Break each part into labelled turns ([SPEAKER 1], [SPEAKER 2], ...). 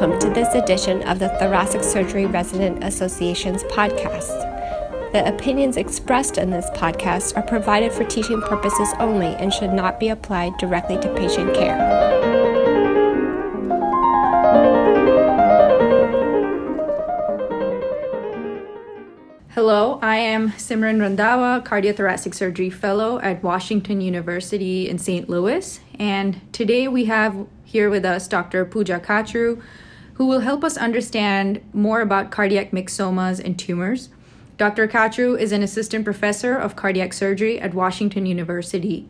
[SPEAKER 1] welcome to this edition of the Thoracic Surgery Resident Association's podcast. The opinions expressed in this podcast are provided for teaching purposes only and should not be applied directly to patient care.
[SPEAKER 2] Hello, I am Simran Randhawa, Cardiothoracic Surgery Fellow at Washington University in St. Louis, and today we have here with us Dr. Pooja Kachru, who will help us understand more about cardiac myxomas and tumors. Dr. Kachru is an assistant professor of cardiac surgery at Washington University.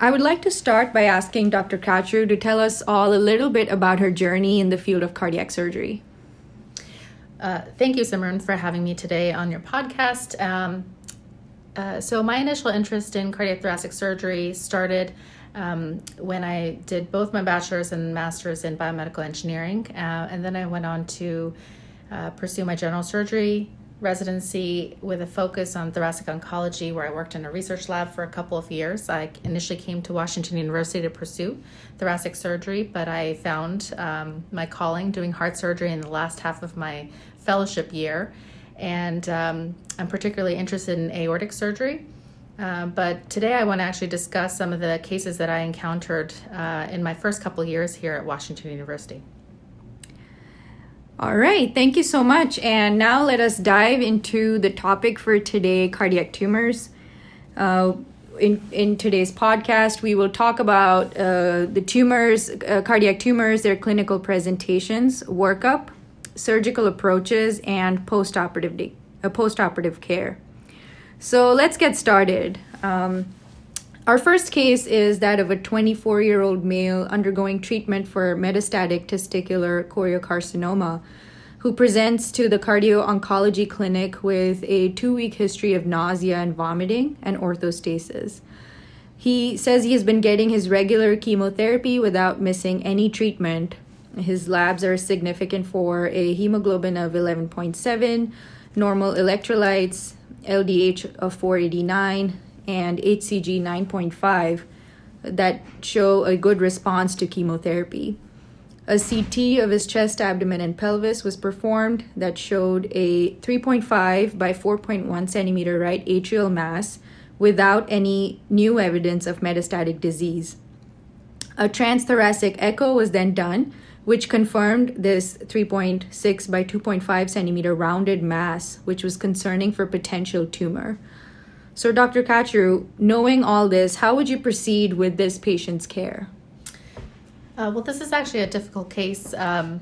[SPEAKER 2] I would like to start by asking Dr. Kachru to tell us all a little bit about her journey in the field of cardiac surgery.
[SPEAKER 3] Uh, thank you, Simran, for having me today on your podcast. Um, uh, so, my initial interest in cardiac thoracic surgery started um, when I did both my bachelor's and master's in biomedical engineering. Uh, and then I went on to uh, pursue my general surgery residency with a focus on thoracic oncology, where I worked in a research lab for a couple of years. I initially came to Washington University to pursue thoracic surgery, but I found um, my calling doing heart surgery in the last half of my fellowship year. And um, I'm particularly interested in aortic surgery. Um, but today I want to actually discuss some of the cases that I encountered uh, in my first couple years here at Washington University.
[SPEAKER 2] All right, thank you so much. And now let us dive into the topic for today cardiac tumors. Uh, in, in today's podcast, we will talk about uh, the tumors, uh, cardiac tumors, their clinical presentations, workup, surgical approaches, and postoperative, de- uh, postoperative care. So let's get started. Um, our first case is that of a 24 year old male undergoing treatment for metastatic testicular choriocarcinoma who presents to the cardio oncology clinic with a two week history of nausea and vomiting and orthostasis. He says he has been getting his regular chemotherapy without missing any treatment. His labs are significant for a hemoglobin of 11.7, normal electrolytes, LDH of 489 and HCG 9.5 that show a good response to chemotherapy. A CT of his chest, abdomen, and pelvis was performed that showed a 3.5 by 4.1 centimeter right atrial mass without any new evidence of metastatic disease. A transthoracic echo was then done which confirmed this 3.6 by 2.5 centimeter rounded mass, which was concerning for potential tumor. So, Dr. Kachru, knowing all this, how would you proceed with this patient's care?
[SPEAKER 3] Uh, well, this is actually a difficult case um,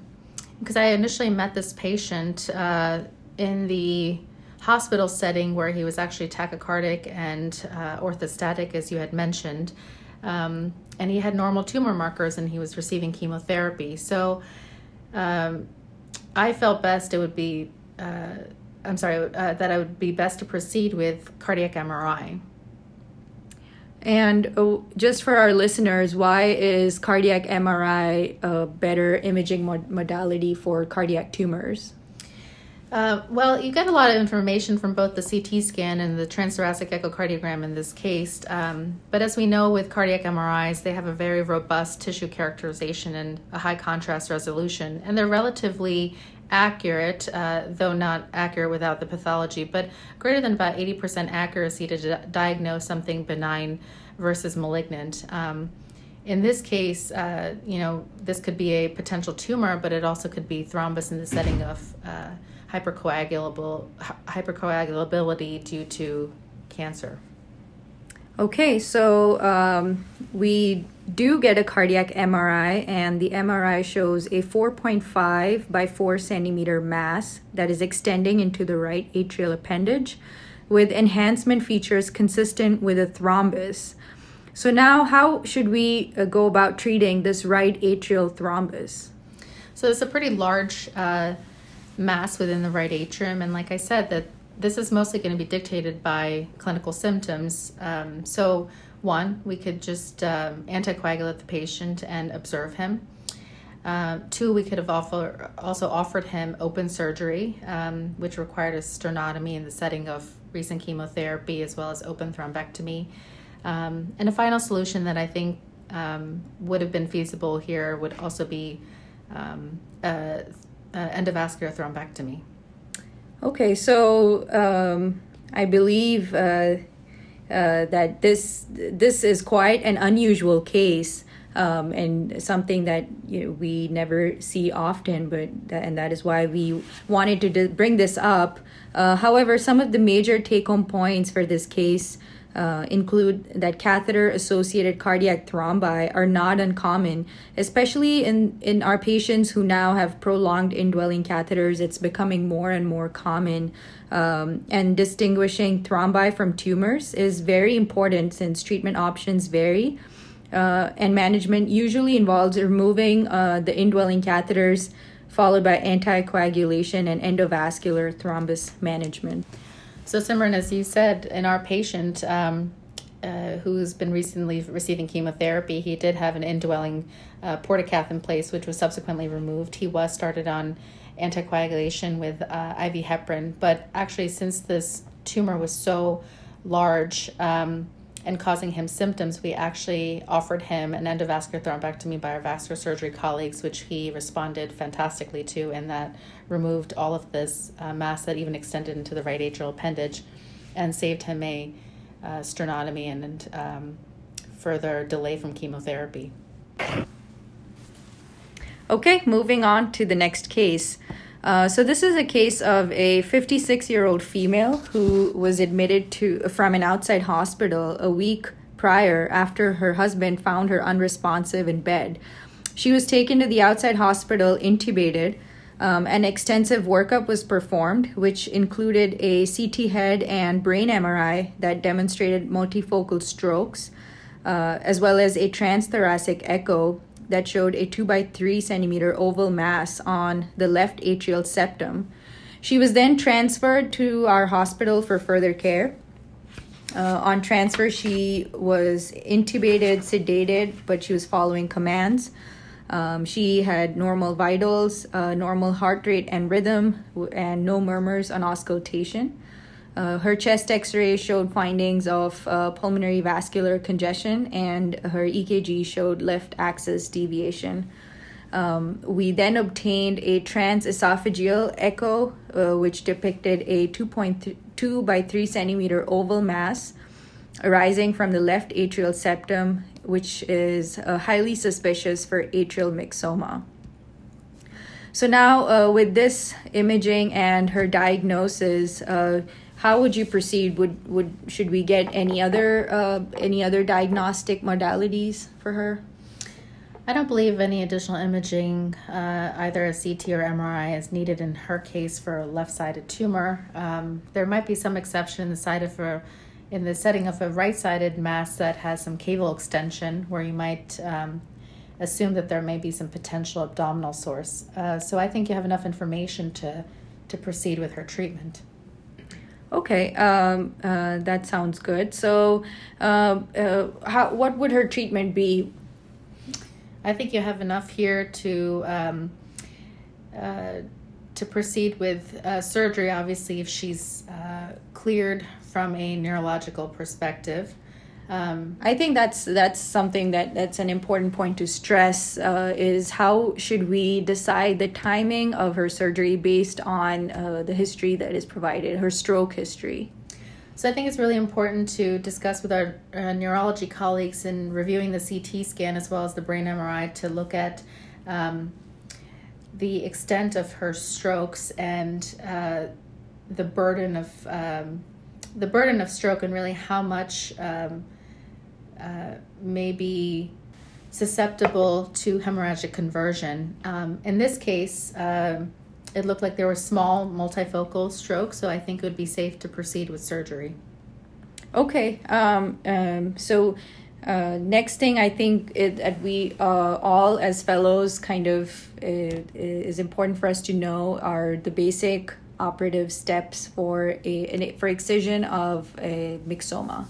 [SPEAKER 3] because I initially met this patient uh, in the hospital setting where he was actually tachycardic and uh, orthostatic, as you had mentioned. Um, and he had normal tumor markers and he was receiving chemotherapy. So um, I felt best it would be, uh, I'm sorry, uh, that I would be best to proceed with cardiac MRI.
[SPEAKER 2] And oh, just for our listeners, why is cardiac MRI a better imaging mod- modality for cardiac tumors?
[SPEAKER 3] Uh, well, you get a lot of information from both the CT scan and the transthoracic echocardiogram in this case. Um, but as we know with cardiac MRIs, they have a very robust tissue characterization and a high contrast resolution, and they're relatively accurate, uh, though not accurate without the pathology, but greater than about 80% accuracy to di- diagnose something benign versus malignant. Um, in this case, uh, you know, this could be a potential tumor, but it also could be thrombus in the setting of uh, hypercoagulable hypercoagulability due to cancer.
[SPEAKER 2] Okay, so um, we do get a cardiac MRI, and the MRI shows a 4.5 by 4 centimeter mass that is extending into the right atrial appendage with enhancement features consistent with a thrombus. So, now how should we uh, go about treating this right atrial thrombus?
[SPEAKER 3] So, it's a pretty large uh, mass within the right atrium. And like I said, that this is mostly going to be dictated by clinical symptoms. Um, so, one, we could just um, anticoagulate the patient and observe him. Uh, two, we could have offer, also offered him open surgery, um, which required a sternotomy in the setting of recent chemotherapy as well as open thrombectomy. Um, and a final solution that I think um, would have been feasible here would also be um, uh, endovascular thrombectomy.
[SPEAKER 2] Okay, so um, I believe uh, uh, that this this is quite an unusual case um, and something that you know, we never see often. But and that is why we wanted to bring this up. Uh, however, some of the major take-home points for this case uh, include that catheter associated cardiac thrombi are not uncommon, especially in, in our patients who now have prolonged indwelling catheters. It's becoming more and more common. Um, and distinguishing thrombi from tumors is very important since treatment options vary. Uh, and management usually involves removing uh, the indwelling catheters, followed by anticoagulation and endovascular thrombus management.
[SPEAKER 3] So, Simran, as you said, in our patient um, uh, who's been recently receiving chemotherapy, he did have an indwelling uh, portacath in place, which was subsequently removed. He was started on anticoagulation with uh, IV heparin, but actually, since this tumor was so large, um, and causing him symptoms, we actually offered him an endovascular thrombectomy by our vascular surgery colleagues, which he responded fantastically to, and that removed all of this uh, mass that even extended into the right atrial appendage and saved him a uh, sternotomy and um, further delay from chemotherapy.
[SPEAKER 2] Okay, moving on to the next case. Uh, so this is a case of a 56 year old female who was admitted to from an outside hospital a week prior after her husband found her unresponsive in bed. She was taken to the outside hospital, intubated. Um, an extensive workup was performed, which included a CT head and brain MRI that demonstrated multifocal strokes, uh, as well as a transthoracic echo that showed a 2 by 3 centimeter oval mass on the left atrial septum. She was then transferred to our hospital for further care. Uh, on transfer, she was intubated, sedated, but she was following commands. Um, she had normal vitals, uh, normal heart rate and rhythm, and no murmurs on auscultation. Uh, her chest x ray showed findings of uh, pulmonary vascular congestion, and her EKG showed left axis deviation. Um, we then obtained a transesophageal echo, uh, which depicted a 2.2 by 3 centimeter oval mass arising from the left atrial septum, which is uh, highly suspicious for atrial myxoma. So, now uh, with this imaging and her diagnosis, uh, how would you proceed? Would would should we get any other uh, any other diagnostic modalities for her?
[SPEAKER 3] I don't believe any additional imaging, uh, either a CT or MRI, is needed in her case for a left-sided tumor. Um, there might be some exception in the side of a, in the setting of a right-sided mass that has some caval extension, where you might um, assume that there may be some potential abdominal source. Uh, so I think you have enough information to to proceed with her treatment.
[SPEAKER 2] Okay, um, uh, that sounds good. So, uh, uh, how what would her treatment be?
[SPEAKER 3] I think you have enough here to um, uh, to proceed with uh, surgery. Obviously, if she's uh, cleared from a neurological perspective.
[SPEAKER 2] Um, I think that's that's something that that's an important point to stress uh, is how should we decide the timing of her surgery based on uh, the history that is provided, her stroke history.
[SPEAKER 3] So I think it's really important to discuss with our uh, neurology colleagues in reviewing the CT scan as well as the brain MRI to look at um, the extent of her strokes and uh, the burden of um, the burden of stroke and really how much um, uh, may be susceptible to hemorrhagic conversion. Um, in this case, uh, it looked like there were small multifocal strokes, so I think it would be safe to proceed with surgery.
[SPEAKER 2] Okay, um, um, so uh, next thing I think it, that we uh, all as fellows kind of uh, is important for us to know are the basic operative steps for a for excision of a myxoma.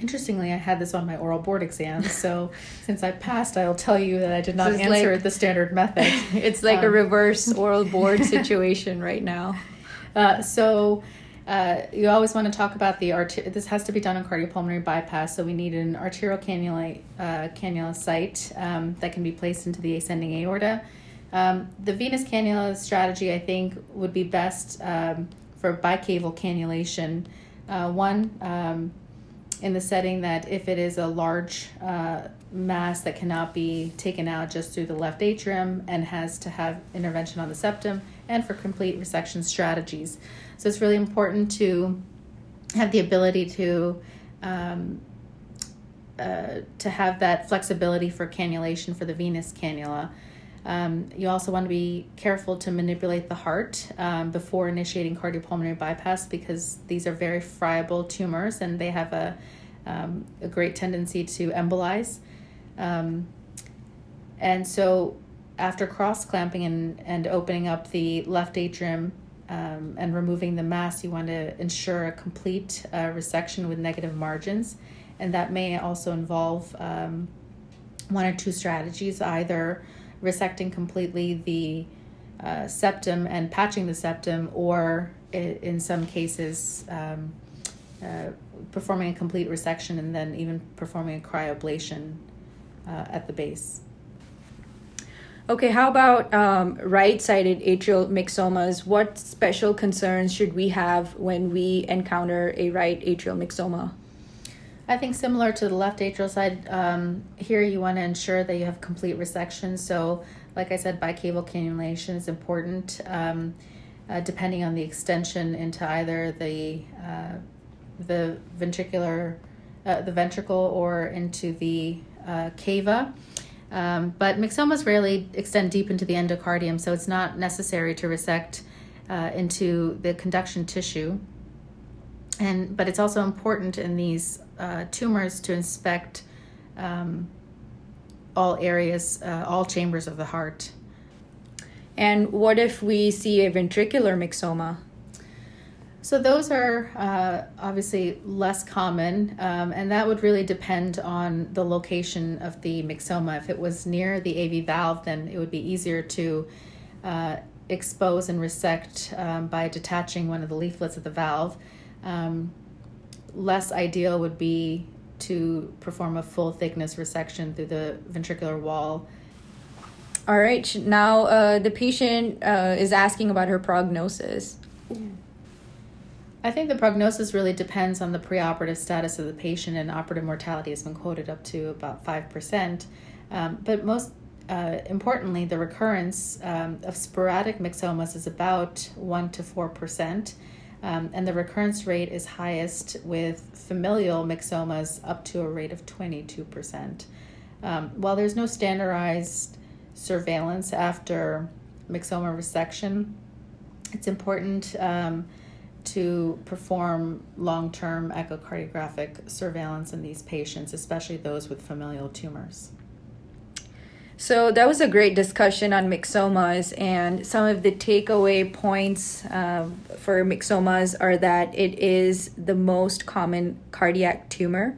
[SPEAKER 3] Interestingly, I had this on my oral board exam, so since I passed, I'll tell you that I did not answer like, the standard method.
[SPEAKER 2] it's like um, a reverse oral board situation right now.
[SPEAKER 3] Uh, so, uh, you always want to talk about the arter- this has to be done on cardiopulmonary bypass, so we need an arterial cannula, uh, cannula site um, that can be placed into the ascending aorta. Um, the venous cannula strategy, I think, would be best um, for bicaval cannulation. Uh, one, um, in the setting that if it is a large uh, mass that cannot be taken out just through the left atrium and has to have intervention on the septum, and for complete resection strategies. So it's really important to have the ability to um, uh, to have that flexibility for cannulation for the venous cannula. Um, you also want to be careful to manipulate the heart um, before initiating cardiopulmonary bypass because these are very friable tumors and they have a, um, a great tendency to embolize. Um, and so, after cross clamping and, and opening up the left atrium um, and removing the mass, you want to ensure a complete uh, resection with negative margins. And that may also involve um, one or two strategies either resecting completely the uh, septum and patching the septum, or in some cases, um, uh, performing a complete resection and then even performing a cryoablation uh, at the base.
[SPEAKER 2] Okay, how about um, right sided atrial myxomas? What special concerns should we have when we encounter a right atrial myxoma?
[SPEAKER 3] I think similar to the left atrial side, um, here you want to ensure that you have complete resection. So, like I said, bicaval cannulation is important, um, uh, depending on the extension into either the uh, the ventricular, uh, the ventricle, or into the uh, cava. Um, but myxomas rarely extend deep into the endocardium, so it's not necessary to resect uh, into the conduction tissue. And but it's also important in these uh, tumors to inspect um, all areas, uh, all chambers of the heart.
[SPEAKER 2] And what if we see a ventricular myxoma?
[SPEAKER 3] So those are uh, obviously less common, um, and that would really depend on the location of the myxoma. If it was near the AV valve, then it would be easier to uh, expose and resect um, by detaching one of the leaflets of the valve. Um, less ideal would be to perform a full thickness resection through the ventricular wall.
[SPEAKER 2] All right, now uh, the patient uh, is asking about her prognosis.
[SPEAKER 3] I think the prognosis really depends on the preoperative status of the patient, and operative mortality has been quoted up to about 5%. Um, but most uh, importantly, the recurrence um, of sporadic myxomas is about 1 to 4%. Um, and the recurrence rate is highest with familial myxomas up to a rate of 22%. Um, while there's no standardized surveillance after myxoma resection, it's important um, to perform long term echocardiographic surveillance in these patients, especially those with familial tumors.
[SPEAKER 2] So that was a great discussion on myxomas, and some of the takeaway points um, for myxomas are that it is the most common cardiac tumor.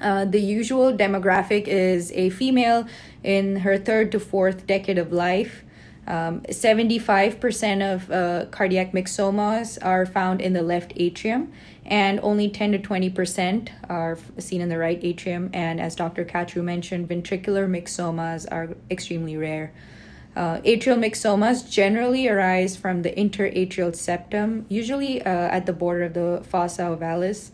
[SPEAKER 2] Uh, the usual demographic is a female in her third to fourth decade of life. Um, 75% of uh, cardiac myxomas are found in the left atrium, and only 10 to 20% are seen in the right atrium. And as Dr. Kachru mentioned, ventricular myxomas are extremely rare. Uh, atrial myxomas generally arise from the interatrial septum, usually uh, at the border of the fossa ovalis.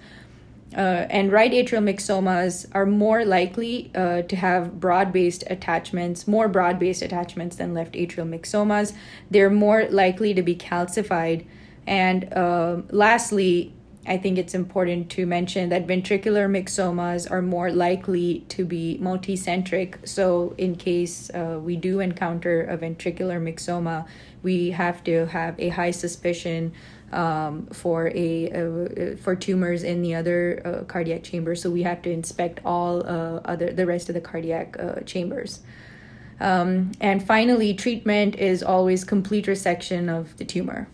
[SPEAKER 2] Uh, and right atrial myxomas are more likely uh, to have broad based attachments, more broad based attachments than left atrial myxomas. They're more likely to be calcified. And uh, lastly, I think it's important to mention that ventricular myxomas are more likely to be multicentric. So, in case uh, we do encounter a ventricular myxoma, we have to have a high suspicion um, for a uh, for tumors in the other uh, cardiac chambers. So we have to inspect all uh, other the rest of the cardiac uh, chambers. Um, and finally, treatment is always complete resection of the tumor.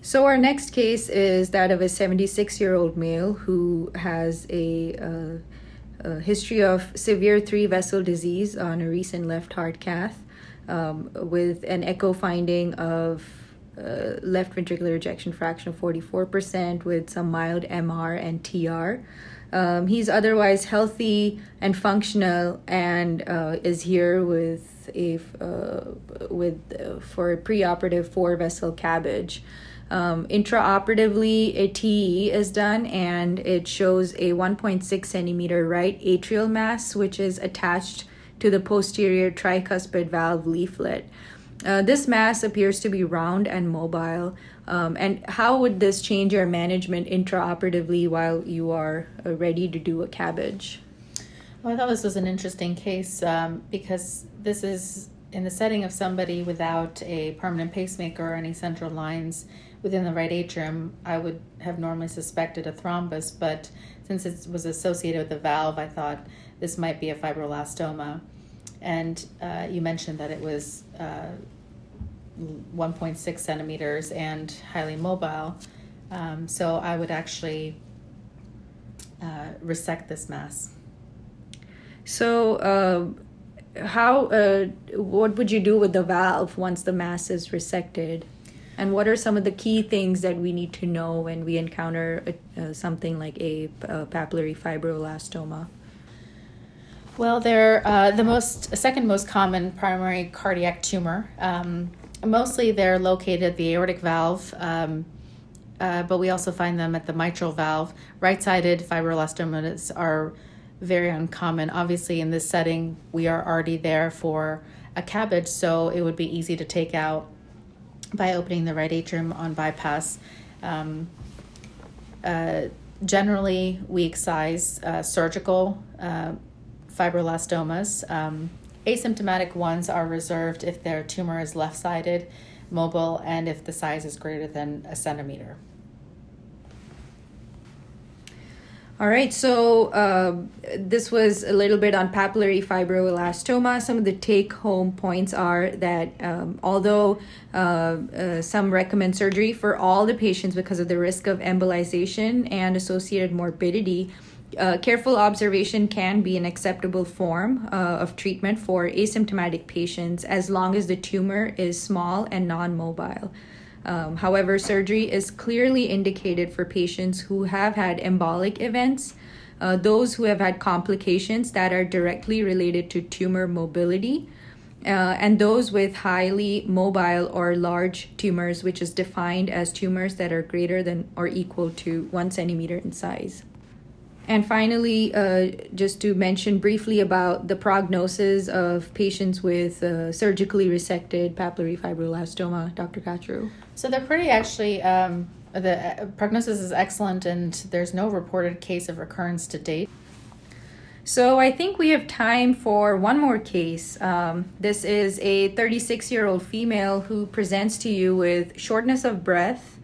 [SPEAKER 2] So, our next case is that of a 76 year old male who has a, uh, a, history of severe three vessel disease on a recent left heart cath um, with an echo finding of uh, left ventricular ejection fraction of 44% with some mild MR and TR. Um, he's otherwise healthy and functional, and uh, is here with a uh, with uh, for a preoperative four vessel CABG. Um, intraoperatively, a TEE is done, and it shows a 1.6 centimeter right atrial mass, which is attached to the posterior tricuspid valve leaflet. Uh, this mass appears to be round and mobile. Um, and how would this change your management intraoperatively while you are uh, ready to do a CABG?
[SPEAKER 3] Well, I thought this was an interesting case um, because this is in the setting of somebody without a permanent pacemaker or any central lines within the right atrium. I would have normally suspected a thrombus, but since it was associated with the valve, I thought this might be a fibroelastoma. And uh, you mentioned that it was. Uh, 1.6 centimeters and highly mobile. Um, so I would actually uh, resect this mass.
[SPEAKER 2] So, uh, how uh, what would you do with the valve once the mass is resected? And what are some of the key things that we need to know when we encounter a, uh, something like a, a, papillary fibroelastoma?
[SPEAKER 3] Well, they're uh, the most second most common primary cardiac tumor. Um, mostly they're located at the aortic valve, um, uh, but we also find them at the mitral valve. Right sided fibroelastomas are very uncommon. Obviously, in this setting, we are already there for a CABG, so it would be easy to take out by opening the right atrium on bypass. Um, uh, generally, weak size uh, surgical uh, fibroelastomas. Um, Asymptomatic ones are reserved if their tumor is left sided, mobile, and if the size is greater than a centimeter.
[SPEAKER 2] All right, so uh, this was a little bit on papillary fibroelastoma. Some of the take home points are that um, although uh, uh, some recommend surgery for all the patients because of the risk of embolization and associated morbidity, uh, careful observation can be an acceptable form uh, of treatment for asymptomatic patients as long as the tumor is small and non mobile. Um, however, surgery is clearly indicated for patients who have had embolic events, uh, those who have had complications that are directly related to tumor mobility, uh, and those with highly mobile or large tumors, which is defined as tumors that are greater than or equal to one centimeter in size. And finally, uh, just to mention briefly about the prognosis of patients with uh, surgically resected papillary fibroelastoma, Dr. Kachru.
[SPEAKER 3] So they're pretty actually, um, the uh, prognosis is excellent and there's no reported case of recurrence to date.
[SPEAKER 2] So I think we have time for one more case. Um, this is a 36 year old female who presents to you with shortness of breath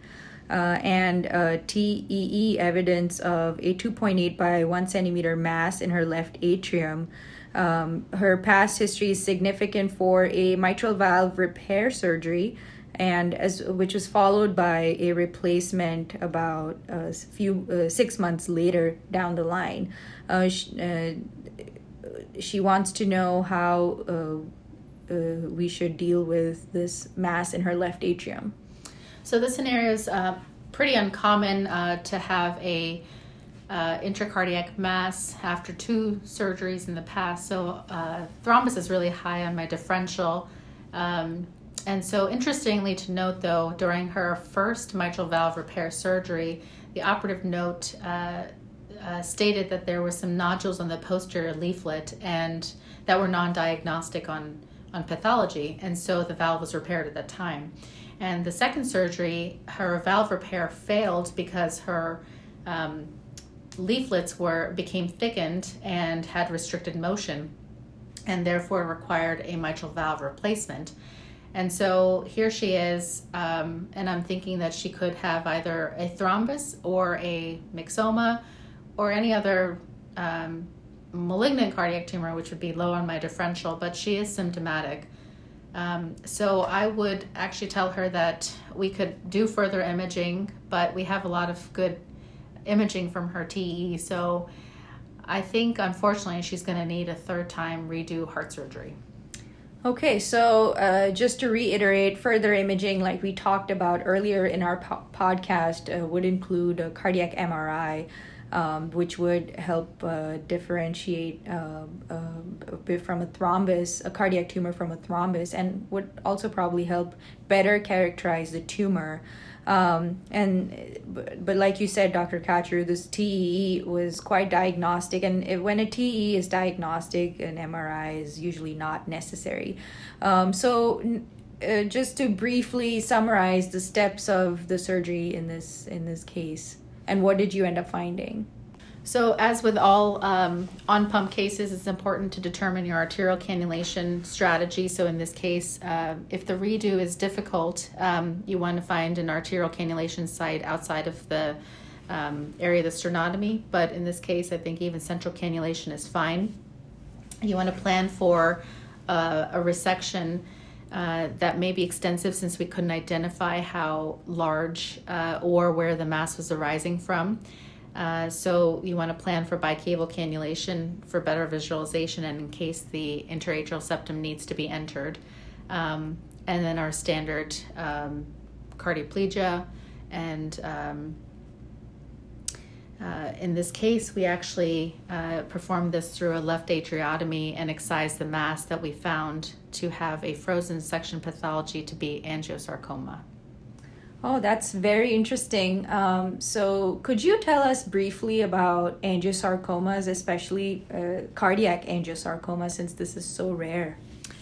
[SPEAKER 2] uh, and uh, TEE evidence of a 2.8 by 1 centimeter mass in her left atrium. Um, her past history is significant for a mitral valve repair surgery, and as which was followed by a replacement about a uh, few uh, six months later down the line. Uh, she, uh, she, wants to know how we should deal with this mass in her left atrium.
[SPEAKER 3] So this scenario is uh, pretty uncommon uh, to have a uh, intracardiac mass after two surgeries in the past. So uh, thrombus is really high on my differential. Um, and so, interestingly to note, though, during her first mitral valve repair surgery, the operative note uh, uh, stated that there were some nodules on the posterior leaflet and that were non-diagnostic on on pathology, and so the valve was repaired at that time. And the second surgery, her valve repair failed because her um, leaflets were became thickened and had restricted motion, and therefore required a mitral valve replacement. And so here she is, um, and I'm thinking that she could have either a thrombus or a myxoma or any other um, malignant cardiac tumor, which would be low on my differential, but she is symptomatic. Um, so I would actually tell her that we could do further imaging, but we have a lot of good imaging from her TEE. So I think unfortunately she's going to need a third time redo heart surgery.
[SPEAKER 2] Okay, so uh, just to reiterate, further imaging, like we talked about earlier in our po- podcast, uh, would include a cardiac MRI. Um, which would help uh, differentiate uh, uh, from a thrombus, a cardiac tumor from a thrombus, and would also probably help better characterize the tumor. Um, and but, but, like you said, Dr. Kachru, this TEE was quite diagnostic, and if, when a TEE is diagnostic, an MRI is usually not necessary. Um, so. Uh, just to briefly summarize the steps of the surgery in this in this case and what did you end up finding?
[SPEAKER 3] So, as with all um, on pump cases, it's important to determine your arterial cannulation strategy. So, in this case, uh, if the redo is difficult, um, you want to find an arterial cannulation site outside of the um, area of the sternotomy. But in this case, I think even central cannulation is fine. You want to plan for uh, a resection uh, that may be extensive since we couldn't identify how large uh, or where the mass was arising from. Uh, so you want to plan for bicaval cannulation for better visualization and in case the interatrial septum needs to be entered. Um, and then our standard um, cardioplegia and um, uh, in this case, we actually uh, performed this through a left atriotomy and excised the mass that we found to have a frozen section pathology to be angiosarcoma.
[SPEAKER 2] Oh, that's very interesting. Um, so, could you tell us briefly about angiosarcomas, especially uh, cardiac angiosarcoma, since this is so rare?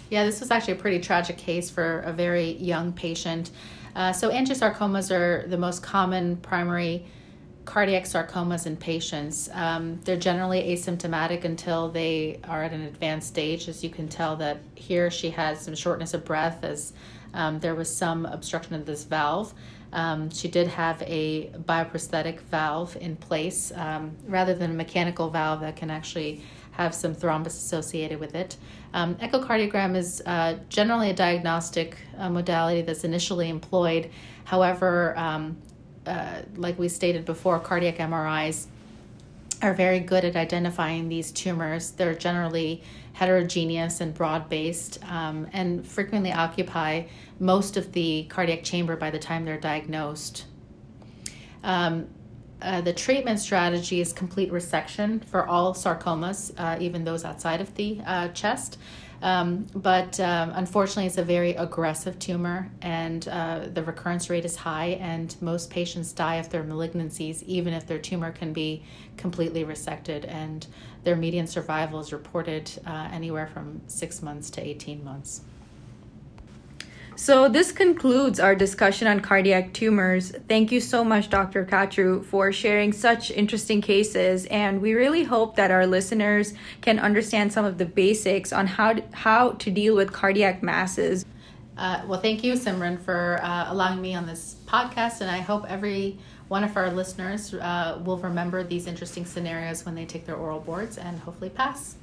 [SPEAKER 3] Yeah, this was actually a pretty tragic case for a very young patient. Uh, so, angiosarcomas are the most common primary cardiac sarcomas in patients. Um, they're generally asymptomatic until they are at an advanced stage. As you can tell, that here she has some shortness of breath as um, there was some obstruction of this valve. Um, she did have a bioprosthetic valve in place um, rather than a mechanical valve that can actually have some thrombus associated with it. Um, echocardiogram is uh, generally a diagnostic uh, modality that's initially employed. However, um, uh, like we stated before, cardiac MRIs are very good at identifying these tumors. They're generally heterogeneous and broad based um, and frequently occupy most of the cardiac chamber by the time they're diagnosed. Um, uh, the treatment strategy is complete resection for all sarcomas, uh, even those outside of the uh, chest. Um, but um, unfortunately, it's a very aggressive tumor, and uh, the recurrence rate is high, and most patients die of their malignancies, even if their tumor can be completely resected. And their median survival is reported uh, anywhere from six months to 18 months.
[SPEAKER 2] So, this concludes our discussion on cardiac tumors. Thank you so much, Dr. Kachru, for sharing such interesting cases. And we really hope that our listeners can understand some of the basics on how to, how to deal with cardiac masses.
[SPEAKER 3] Uh, well, thank you, Simran, for uh, allowing me on this podcast. And I hope every one of our listeners uh, will remember these interesting scenarios when they take their oral boards and hopefully pass.